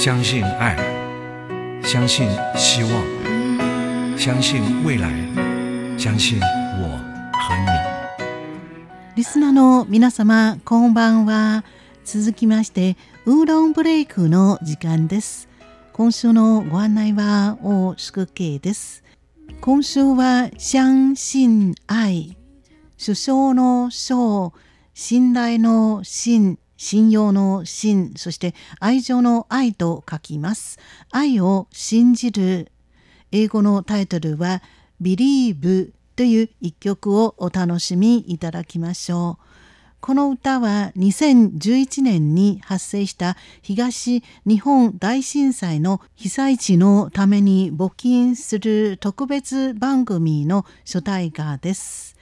相信爱，相信希望，相信未来，相信我和你。リスナーの皆様、こんばんは。続きまして、ウーロンブレイクの時間です。今週のご案内は大宿慶です。今週は相信愛、首相の章、信頼の信、信用の信、そして愛情の愛と書きます。愛を信じる。英語のタイトルは Believe という一曲をお楽しみいただきましょう。この歌は2011年に発生した東日本大震災の被災地のために募金する特別番組の主題歌です。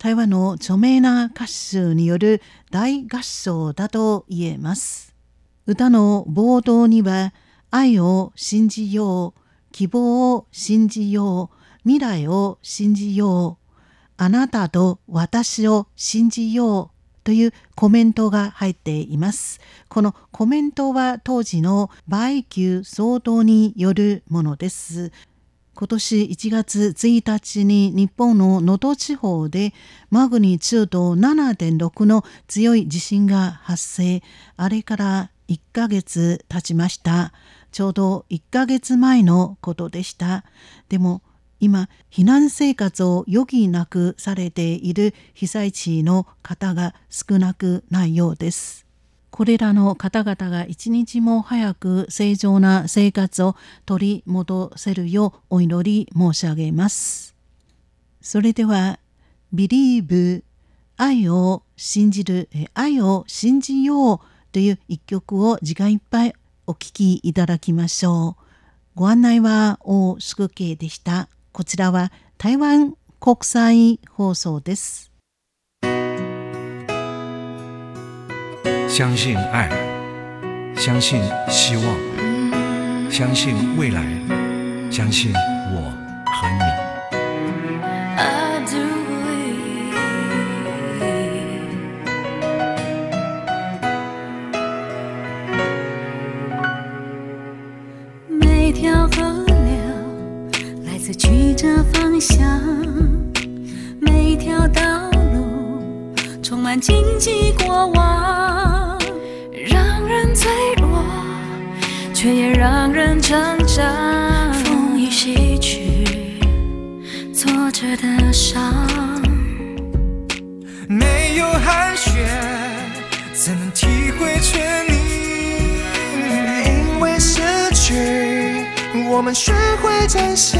台湾の著名な歌手による大合唱だと言えます。歌の冒頭には愛を信じよう、希望を信じよう、未来を信じよう、あなたと私を信じようというコメントが入っています。このコメントは当時の倍級騒動によるものです。今年1月1日に日本の能登地方でマグニチュード7.6の強い地震が発生。あれから1ヶ月経ちました。ちょうど1ヶ月前のことでした。でも今、避難生活を余儀なくされている被災地の方が少なくないようです。これらの方々が一日も早く正常な生活を取り戻せるようお祈り申し上げます。それでは、Believe 愛を信じる、愛を信じようという一曲を時間いっぱいお聴きいただきましょう。ご案内は大宿慶でした。こちらは台湾国際放送です。相信爱，相信希望，相信未来，相信我和你。每条河流来自曲折方向，满荆棘过往。让人脆弱，却也让人成长。风雨洗去挫折的伤，没有寒雪，怎能体会全你？因为失去，我们学会珍惜。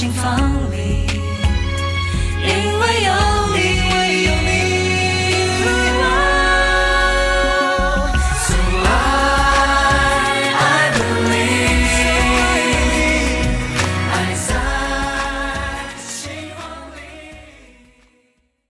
心房。